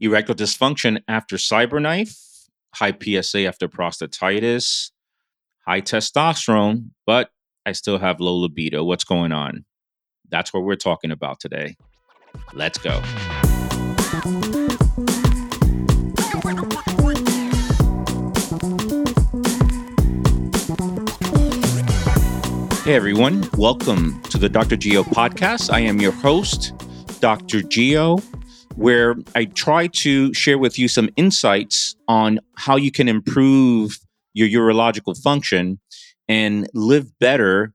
erectile dysfunction after cyberknife, high PSA after prostatitis, high testosterone, but I still have low libido. What's going on? That's what we're talking about today. Let's go. Hey everyone, welcome to the Dr. Geo podcast. I am your host, Dr. Geo, where I try to share with you some insights on how you can improve your urological function and live better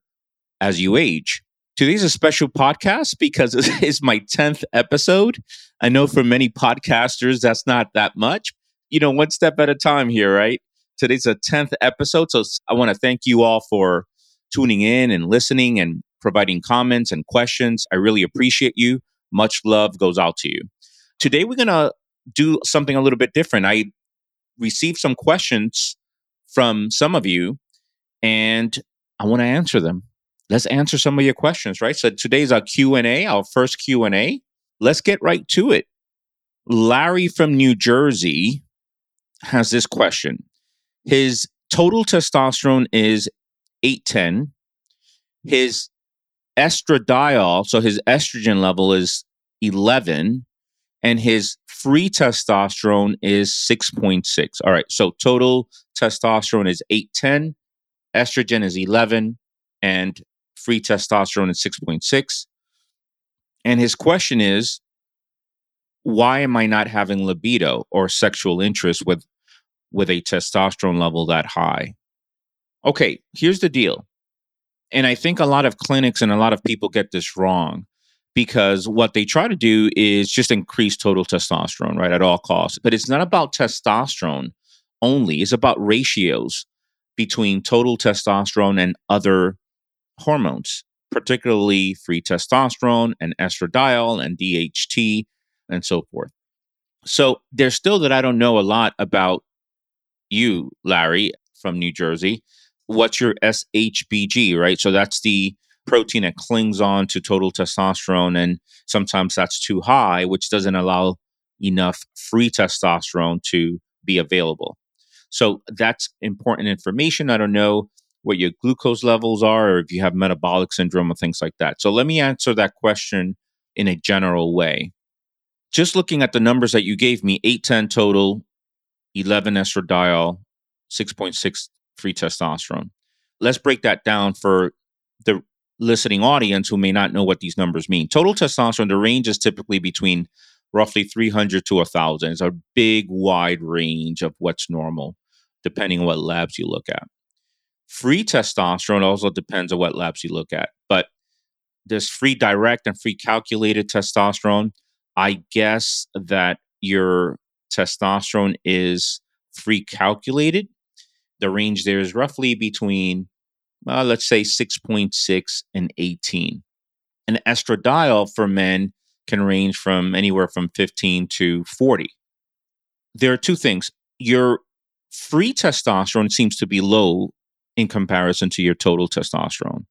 as you age. Today's a special podcast because it is my 10th episode. I know for many podcasters, that's not that much. You know, one step at a time here, right? Today's a 10th episode. So I want to thank you all for tuning in and listening and providing comments and questions. I really appreciate you. Much love goes out to you. Today, we're going to do something a little bit different. I received some questions from some of you, and I want to answer them. Let's answer some of your questions, right? So today's our Q&A, our first Q&A. Let's get right to it. Larry from New Jersey has this question. His total testosterone is 810. His estradiol, so his estrogen level is 11, and his free testosterone is 6.6. All right, so total testosterone is 810, estrogen is 11, and free testosterone is 6.6. And his question is, why am I not having libido or sexual interest with with a testosterone level that high? Okay, here's the deal. And I think a lot of clinics and a lot of people get this wrong because what they try to do is just increase total testosterone, right, at all costs. But it's not about testosterone only, it's about ratios between total testosterone and other hormones, particularly free testosterone and estradiol and DHT and so forth. So there's still that I don't know a lot about you, Larry, from New Jersey what's your SHBG, right? So that's the protein that clings on to total testosterone. And sometimes that's too high, which doesn't allow enough free testosterone to be available. So that's important information. I don't know what your glucose levels are or if you have metabolic syndrome or things like that. So let me answer that question in a general way. Just looking at the numbers that you gave me 810 total, 11 estradiol, 6.6 free testosterone. Let's break that down for listening audience who may not know what these numbers mean. Total testosterone, the range is typically between roughly 300 to 1,000. It's a big, wide range of what's normal, depending on what labs you look at. Free testosterone also depends on what labs you look at, but there's free direct and free calculated testosterone. I guess that your testosterone is free calculated the range there is roughly between, uh, let's say, 6.6 and 18. An estradiol for men can range from anywhere from 15 to 40. There are two things. Your free testosterone seems to be low in comparison to your total testosterone.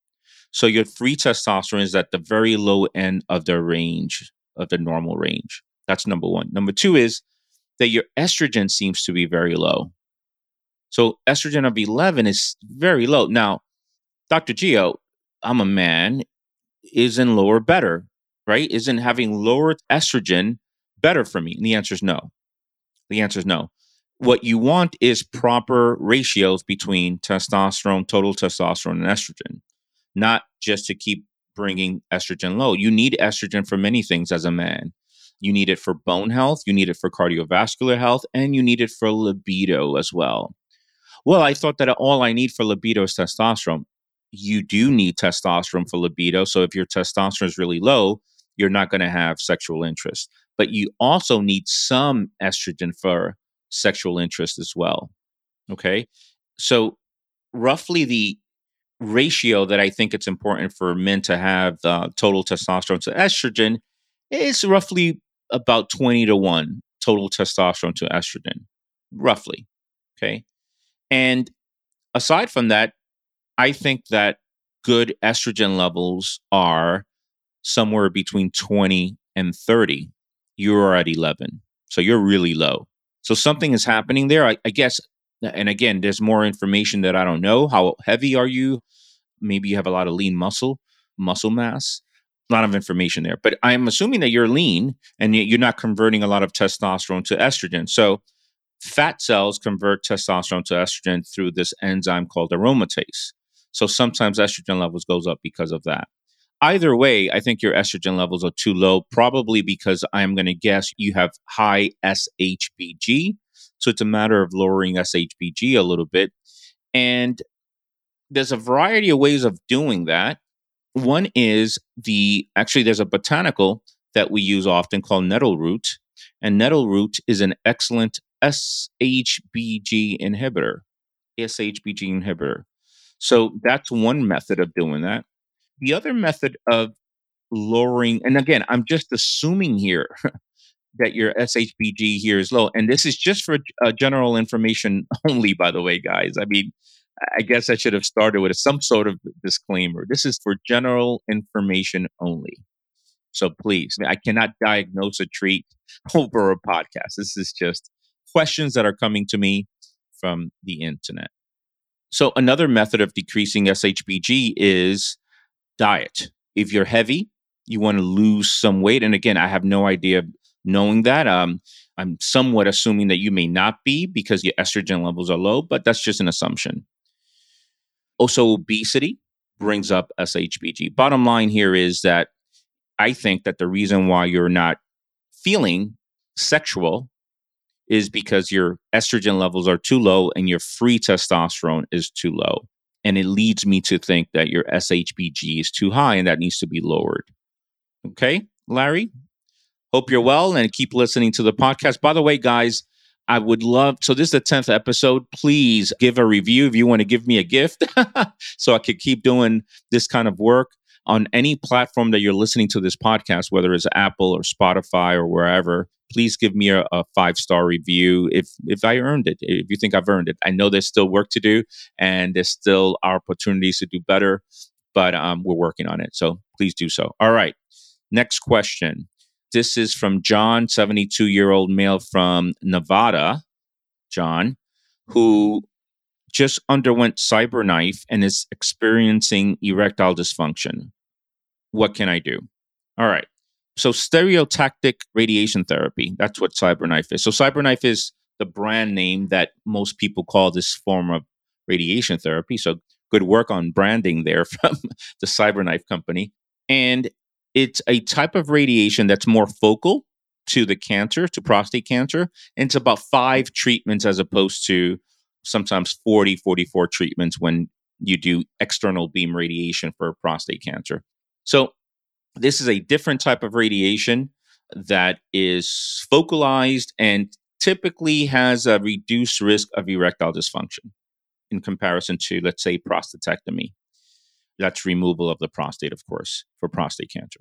So your free testosterone is at the very low end of the range, of the normal range. That's number one. Number two is that your estrogen seems to be very low. So estrogen of 11 is very low. Now, Dr. Geo, I'm a man. Isn't lower better, right? Isn't having lower estrogen better for me? And the answer is no. The answer is no. What you want is proper ratios between testosterone, total testosterone, and estrogen, not just to keep bringing estrogen low. You need estrogen for many things as a man. You need it for bone health, you need it for cardiovascular health, and you need it for libido as well. Well, I thought that all I need for libido is testosterone. You do need testosterone for libido. So if your testosterone is really low, you're not going to have sexual interest. But you also need some estrogen for sexual interest as well. Okay. So, roughly the ratio that I think it's important for men to have uh, total testosterone to estrogen is roughly about 20 to 1 total testosterone to estrogen, roughly. Okay. And aside from that, I think that good estrogen levels are somewhere between 20 and 30. You're at 11. So you're really low. So something is happening there. I, I guess, and again, there's more information that I don't know. How heavy are you? Maybe you have a lot of lean muscle, muscle mass. A lot of information there. But I'm assuming that you're lean and you're not converting a lot of testosterone to estrogen. So fat cells convert testosterone to estrogen through this enzyme called aromatase. So sometimes estrogen levels goes up because of that. Either way, I think your estrogen levels are too low, probably because I'm going to guess you have high SHBG. So it's a matter of lowering SHBG a little bit. And there's a variety of ways of doing that. One is the actually, there's a botanical that we use often called nettle root. And nettle root is an excellent SHBG inhibitor. SHBG inhibitor. So that's one method of doing that. The other method of lowering, and again, I'm just assuming here that your SHBG here is low. And this is just for uh, general information only, by the way, guys. I mean, I guess I should have started with some sort of disclaimer. This is for general information only. So please, I cannot diagnose or treat over a podcast. This is just questions that are coming to me from the internet. So, another method of decreasing SHBG is diet. If you're heavy, you want to lose some weight. And again, I have no idea knowing that. Um, I'm somewhat assuming that you may not be because your estrogen levels are low, but that's just an assumption. Also, obesity brings up SHBG. Bottom line here is that I think that the reason why you're not feeling sexual is because your estrogen levels are too low and your free testosterone is too low. And it leads me to think that your SHBG is too high and that needs to be lowered. Okay, Larry? Hope you're well and keep listening to the podcast. By the way, guys, I would love so this is the 10th episode. Please give a review if you want to give me a gift so I could keep doing this kind of work on any platform that you're listening to this podcast, whether it's Apple or Spotify or wherever please give me a, a five star review if if I earned it. If you think I've earned it, I know there's still work to do and there's still opportunities to do better, but um, we're working on it. So please do so. All right, next question. This is from John, 72 year old male from Nevada. John, who just underwent CyberKnife and is experiencing erectile dysfunction. What can I do? All right. So stereotactic radiation therapy, that's what CyberKnife is. So CyberKnife is the brand name that most people call this form of radiation therapy. So good work on branding there from the CyberKnife company. And it's a type of radiation that's more focal to the cancer, to prostate cancer. And it's about five treatments as opposed to sometimes 40, 44 treatments when you do external beam radiation for prostate cancer. So this is a different type of radiation that is focalized and typically has a reduced risk of erectile dysfunction in comparison to, let's say, prostatectomy. That's removal of the prostate, of course, for prostate cancer.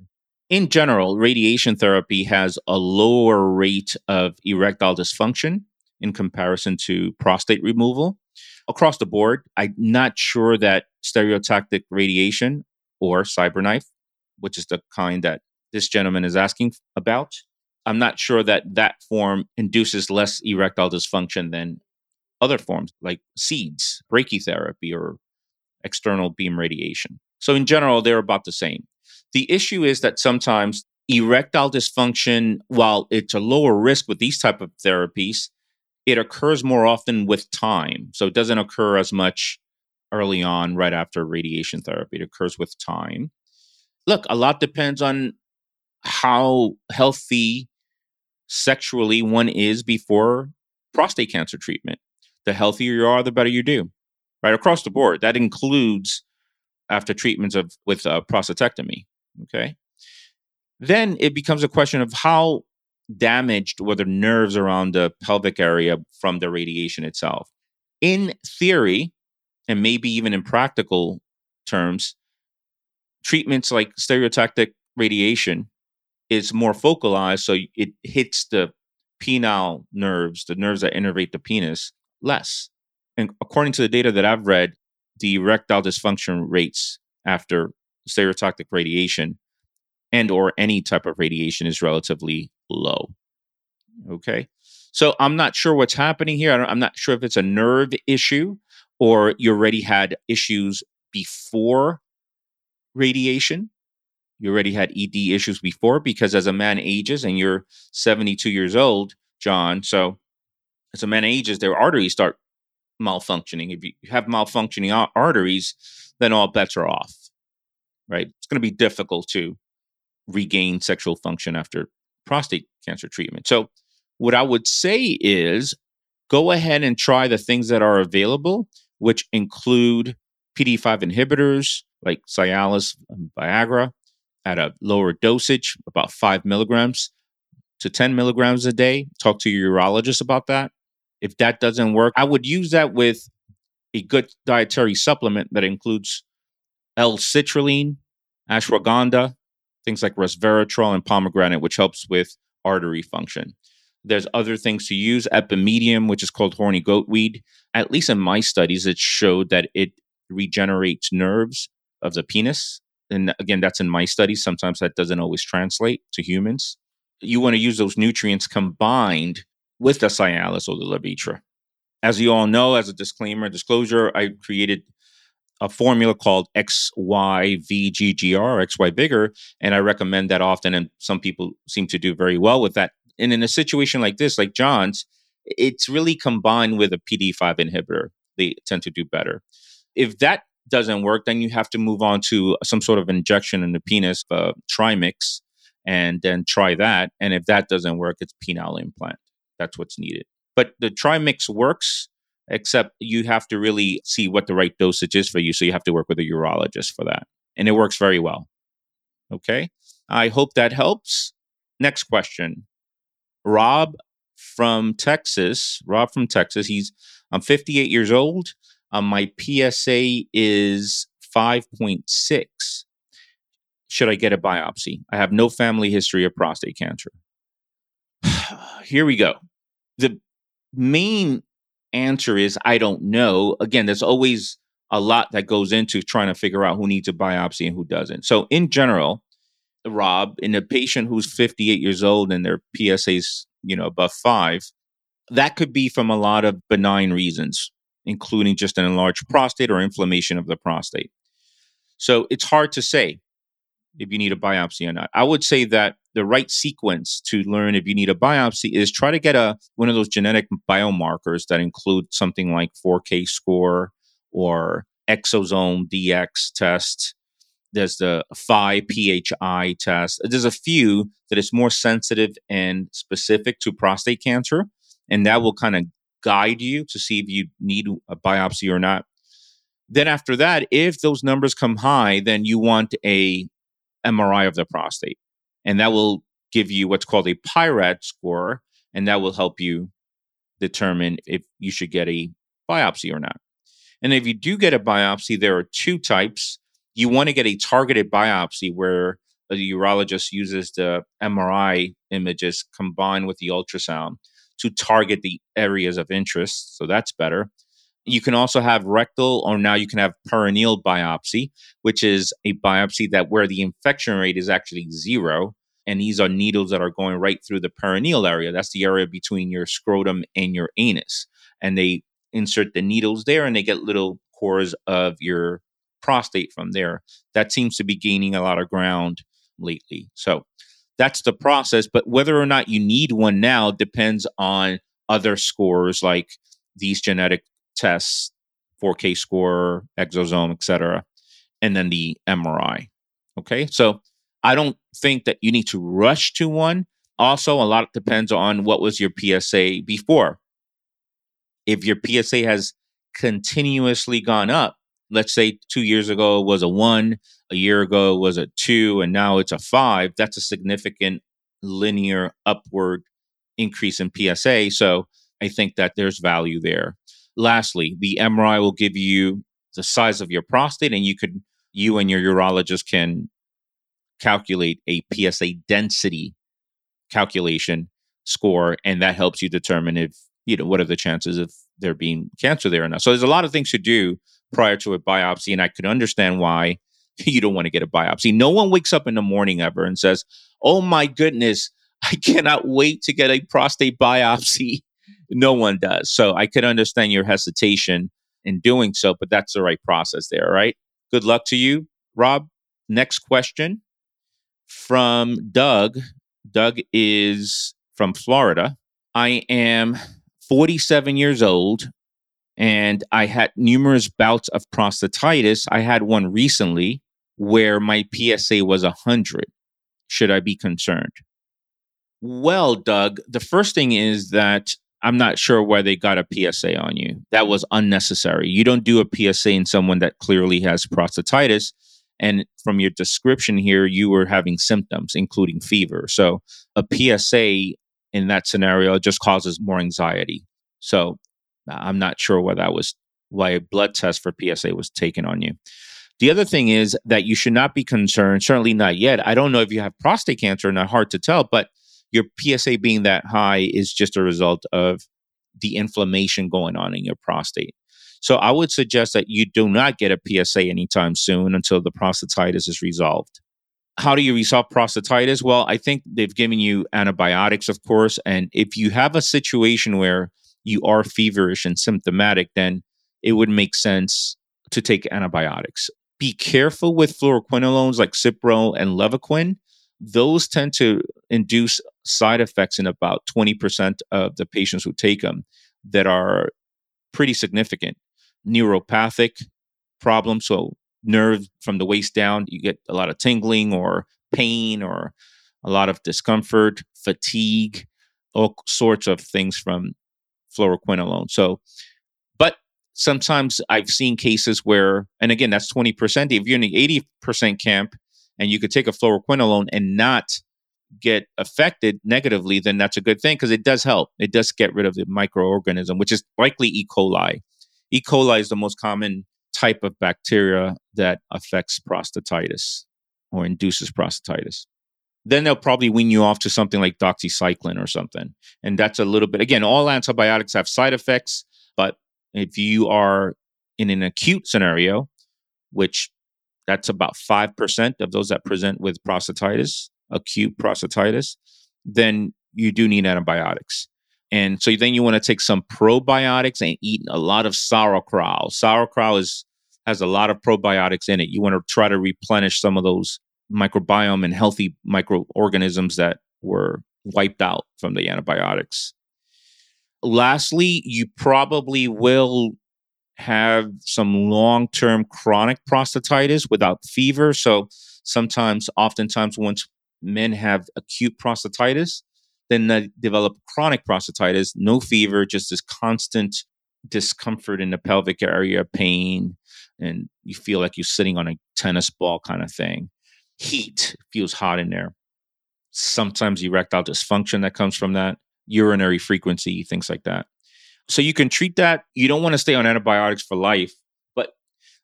In general, radiation therapy has a lower rate of erectile dysfunction in comparison to prostate removal. Across the board, I'm not sure that stereotactic radiation or CyberKnife which is the kind that this gentleman is asking about. I'm not sure that that form induces less erectile dysfunction than other forms like seeds, brachytherapy, or external beam radiation. So, in general, they're about the same. The issue is that sometimes erectile dysfunction, while it's a lower risk with these type of therapies, it occurs more often with time. So, it doesn't occur as much early on, right after radiation therapy. It occurs with time look, a lot depends on how healthy sexually one is before prostate cancer treatment. The healthier you are, the better you do, right across the board. That includes after treatments of with uh, prostatectomy. Okay, then it becomes a question of how damaged were the nerves around the pelvic area from the radiation itself. In theory, and maybe even in practical terms, treatments like stereotactic radiation is more focalized, so it hits the penile nerves, the nerves that innervate the penis, less. And according to the data that I've read, the erectile dysfunction rates after stereotactic radiation and or any type of radiation is relatively low. Okay. So I'm not sure what's happening here. I'm not sure if it's a nerve issue or you already had issues before radiation. You already had ED issues before because as a man ages and you're 72 years old, John, so as a man ages, their arteries start malfunctioning. If you have malfunctioning arteries, then all bets are off, right? It's going to be difficult to regain sexual function after prostate cancer treatment. So, what I would say is go ahead and try the things that are available, which include PD5 inhibitors like Cialis and Viagra at a lower dosage, about five milligrams to 10 milligrams a day. Talk to your urologist about that. If that doesn't work, I would use that with a good dietary supplement that includes L-citrulline, ashwagandha, things like resveratrol and pomegranate, which helps with artery function. There's other things to use. Epimedium, which is called horny goat weed. At least in my studies, it showed that it regenerates nerves of the penis. And again, that's in my studies. Sometimes that doesn't always translate to humans. You want to use those nutrients combined with the Cialis or the Levitra. As you all know, as a disclaimer, disclosure, I created a formula called XYVGGR, XY Vigor, and I recommend that often. And some people seem to do very well with that. And in a situation like this, like John's, it's really combined with a PD5 inhibitor. They tend to do better. If that doesn't work, then you have to move on to some sort of injection in the penis, uh, trimix, and then try that. And if that doesn't work, it's penile implant. That's what's needed. But the trimix works, except you have to really see what the right dosage is for you. So you have to work with a urologist for that. And it works very well. Okay. I hope that helps. Next question. Rob from Texas. Rob from Texas. He's I'm 58 years old. Um, my PSA is 5.6. Should I get a biopsy? I have no family history of prostate cancer. Here we go. The main answer is I don't know. Again, there's always a lot that goes into trying to figure out who needs a biopsy and who doesn't. So, in general, Rob, in a patient who's 58 years old and their PSA's, you know, above five, that could be from a lot of benign reasons, including just an enlarged prostate or inflammation of the prostate. So it's hard to say if you need a biopsy or not. I would say that the right sequence to learn if you need a biopsy is try to get a one of those genetic biomarkers that include something like 4K score or exosome DX test. There's the Phi PHI test. There's a few that is more sensitive and specific to prostate cancer, and that will kind of guide you to see if you need a biopsy or not. Then after that, if those numbers come high, then you want a MRI of the prostate. And that will give you what's called a PI-RADS score, and that will help you determine if you should get a biopsy or not. And if you do get a biopsy, there are two types. You want to get a targeted biopsy where the urologist uses the MRI images combined with the ultrasound to target the areas of interest. So that's better. You can also have rectal, or now you can have perineal biopsy, which is a biopsy that where the infection rate is actually zero. And these are needles that are going right through the perineal area. That's the area between your scrotum and your anus. And they insert the needles there and they get little cores of your prostate from there. That seems to be gaining a lot of ground lately. So that's the process. But whether or not you need one now depends on other scores like these genetic tests, 4K score, exosome, etc., and then the MRI. Okay, so I don't think that you need to rush to one. Also, a lot depends on what was your PSA before. If your PSA has continuously gone up, let's say two years ago was a one, a year ago was a two, and now it's a five, that's a significant linear upward increase in PSA. So I think that there's value there. Lastly, the MRI will give you the size of your prostate, and you could you and your urologist can calculate a PSA density calculation score, and that helps you determine if you know what are the chances of there being cancer there or not. So there's a lot of things to do prior to a biopsy, and I could understand why you don't want to get a biopsy. No one wakes up in the morning ever and says, "Oh my goodness, I cannot wait to get a prostate biopsy. No one does. So I could understand your hesitation in doing so, but that's the right process there, right? Good luck to you. Rob, next question from Doug. Doug is from Florida. I am 47 years old and I had numerous bouts of prostatitis. I had one recently where my PSA was 100. Should I be concerned? Well, Doug, the first thing is that I'm not sure why they got a PSA on you. That was unnecessary. You don't do a PSA in someone that clearly has prostatitis. And from your description here, you were having symptoms, including fever. So a PSA in that scenario just causes more anxiety. So I'm not sure why that was why a blood test for PSA was taken on you. The other thing is that you should not be concerned, certainly not yet. I don't know if you have prostate cancer, not hard to tell, but your PSA being that high is just a result of the inflammation going on in your prostate. So I would suggest that you do not get a PSA anytime soon until the prostatitis is resolved. How do you resolve prostatitis? Well, I think they've given you antibiotics, of course. And if you have a situation where you are feverish and symptomatic, then it would make sense to take antibiotics. Be careful with fluoroquinolones like Cipro and Levaquin. Those tend to induce side effects in about 20% of the patients who take them that are pretty significant. Neuropathic problems, so nerves from the waist down, you get a lot of tingling or pain or a lot of discomfort, fatigue, all sorts of things from fluoroquinolone. So, but sometimes I've seen cases where, and again, that's 20%. If you're in the 80% camp and you could take a fluoroquinolone and not get affected negatively, then that's a good thing because it does help. It does get rid of the microorganism, which is likely E. coli. E. coli is the most common type of bacteria that affects prostatitis or induces prostatitis. Then they'll probably wean you off to something like doxycycline or something. And that's a little bit, again, all antibiotics have side effects, but if you are in an acute scenario, which that's about 5% of those that present with prostatitis, acute prostatitis, then you do need antibiotics. And so then you want to take some probiotics and eat a lot of sauerkraut. Sauerkraut is has a lot of probiotics in it. You want to try to replenish some of those microbiome and healthy microorganisms that were wiped out from the antibiotics. Lastly, you probably will have some long term chronic prostatitis without fever. So sometimes, oftentimes, once men have acute prostatitis, then they develop chronic prostatitis, no fever, just this constant discomfort in the pelvic area, pain, and you feel like you're sitting on a tennis ball kind of thing. Heat feels hot in there. Sometimes erectile dysfunction that comes from that, urinary frequency, things like that. So you can treat that. You don't want to stay on antibiotics for life, but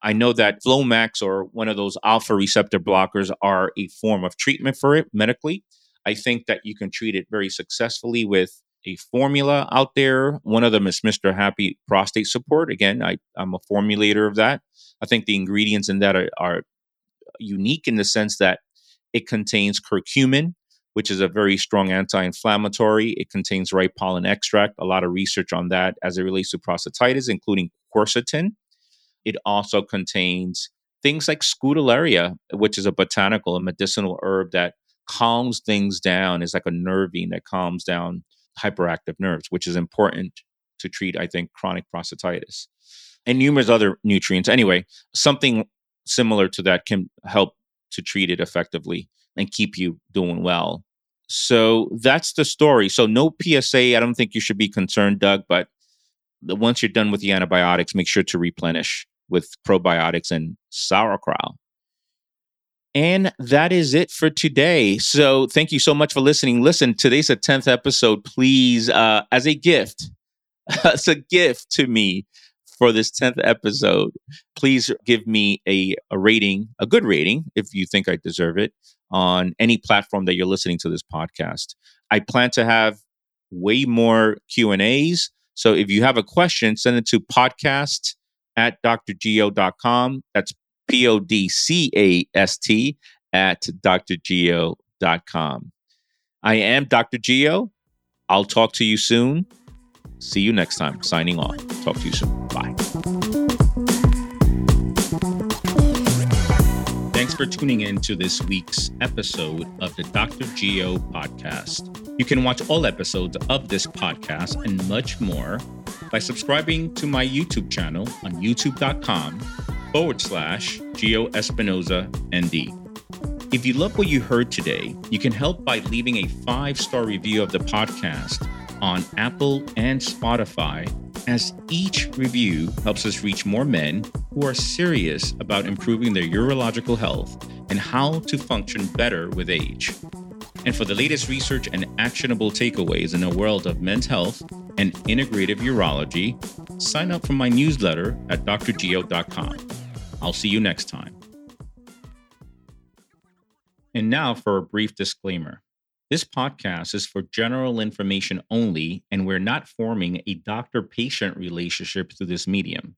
I know that Flomax or one of those alpha receptor blockers are a form of treatment for it medically. I think that you can treat it very successfully with a formula out there. One of them is Mr. Happy Prostate Support. Again, I, I'm a formulator of that. I think the ingredients in that are, are unique in the sense that it contains curcumin, which is a very strong anti inflammatory. It contains rye pollen extract, a lot of research on that as it relates to prostatitis, including quercetin. It also contains things like scutellaria, which is a botanical and medicinal herb that calms things down, is like a nervine that calms down hyperactive nerves, which is important to treat, I think, chronic prostatitis. And numerous other nutrients. Anyway, something similar to that can help to treat it effectively and keep you doing well. So that's the story. So no PSA. I don't think you should be concerned, Doug. But once you're done with the antibiotics, make sure to replenish with probiotics and sauerkraut. And that is it for today. So thank you so much for listening. Listen, today's the 10th episode. Please, uh, as a gift, as a gift to me, for this 10th episode, please give me a, a rating, a good rating, if you think I deserve it, on any platform that you're listening to this podcast. I plan to have way more Q&As. So if you have a question, send it to podcast at drgeo.com. That's P O D C A S T at drgeo.com. I am Dr. Geo. I'll talk to you soon. See you next time. Signing off. Talk to you soon. Bye. Thanks for tuning in to this week's episode of the Dr. Geo podcast. You can watch all episodes of this podcast and much more by subscribing to my YouTube channel on youtube.com forward slash Geo Espinosa ND. If you love what you heard today, you can help by leaving a five star review of the podcast on Apple and Spotify, as each review helps us reach more men who are serious about improving their urological health and how to function better with age. And for the latest research and actionable takeaways in a world of men's health and integrative urology, sign up for my newsletter at drgeo.com. I'll see you next time. And now for a brief disclaimer. This podcast is for general information only, and we're not forming a doctor patient relationship through this medium.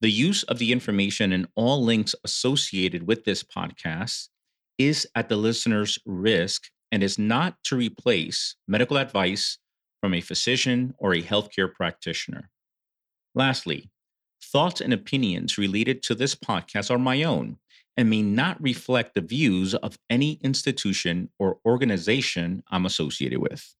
The use of the information and all links associated with this podcast is at the listener's risk and is not to replace medical advice from a physician or a healthcare practitioner. Lastly, thoughts and opinions related to this podcast are my own and may not reflect the views of any institution or organization I'm associated with.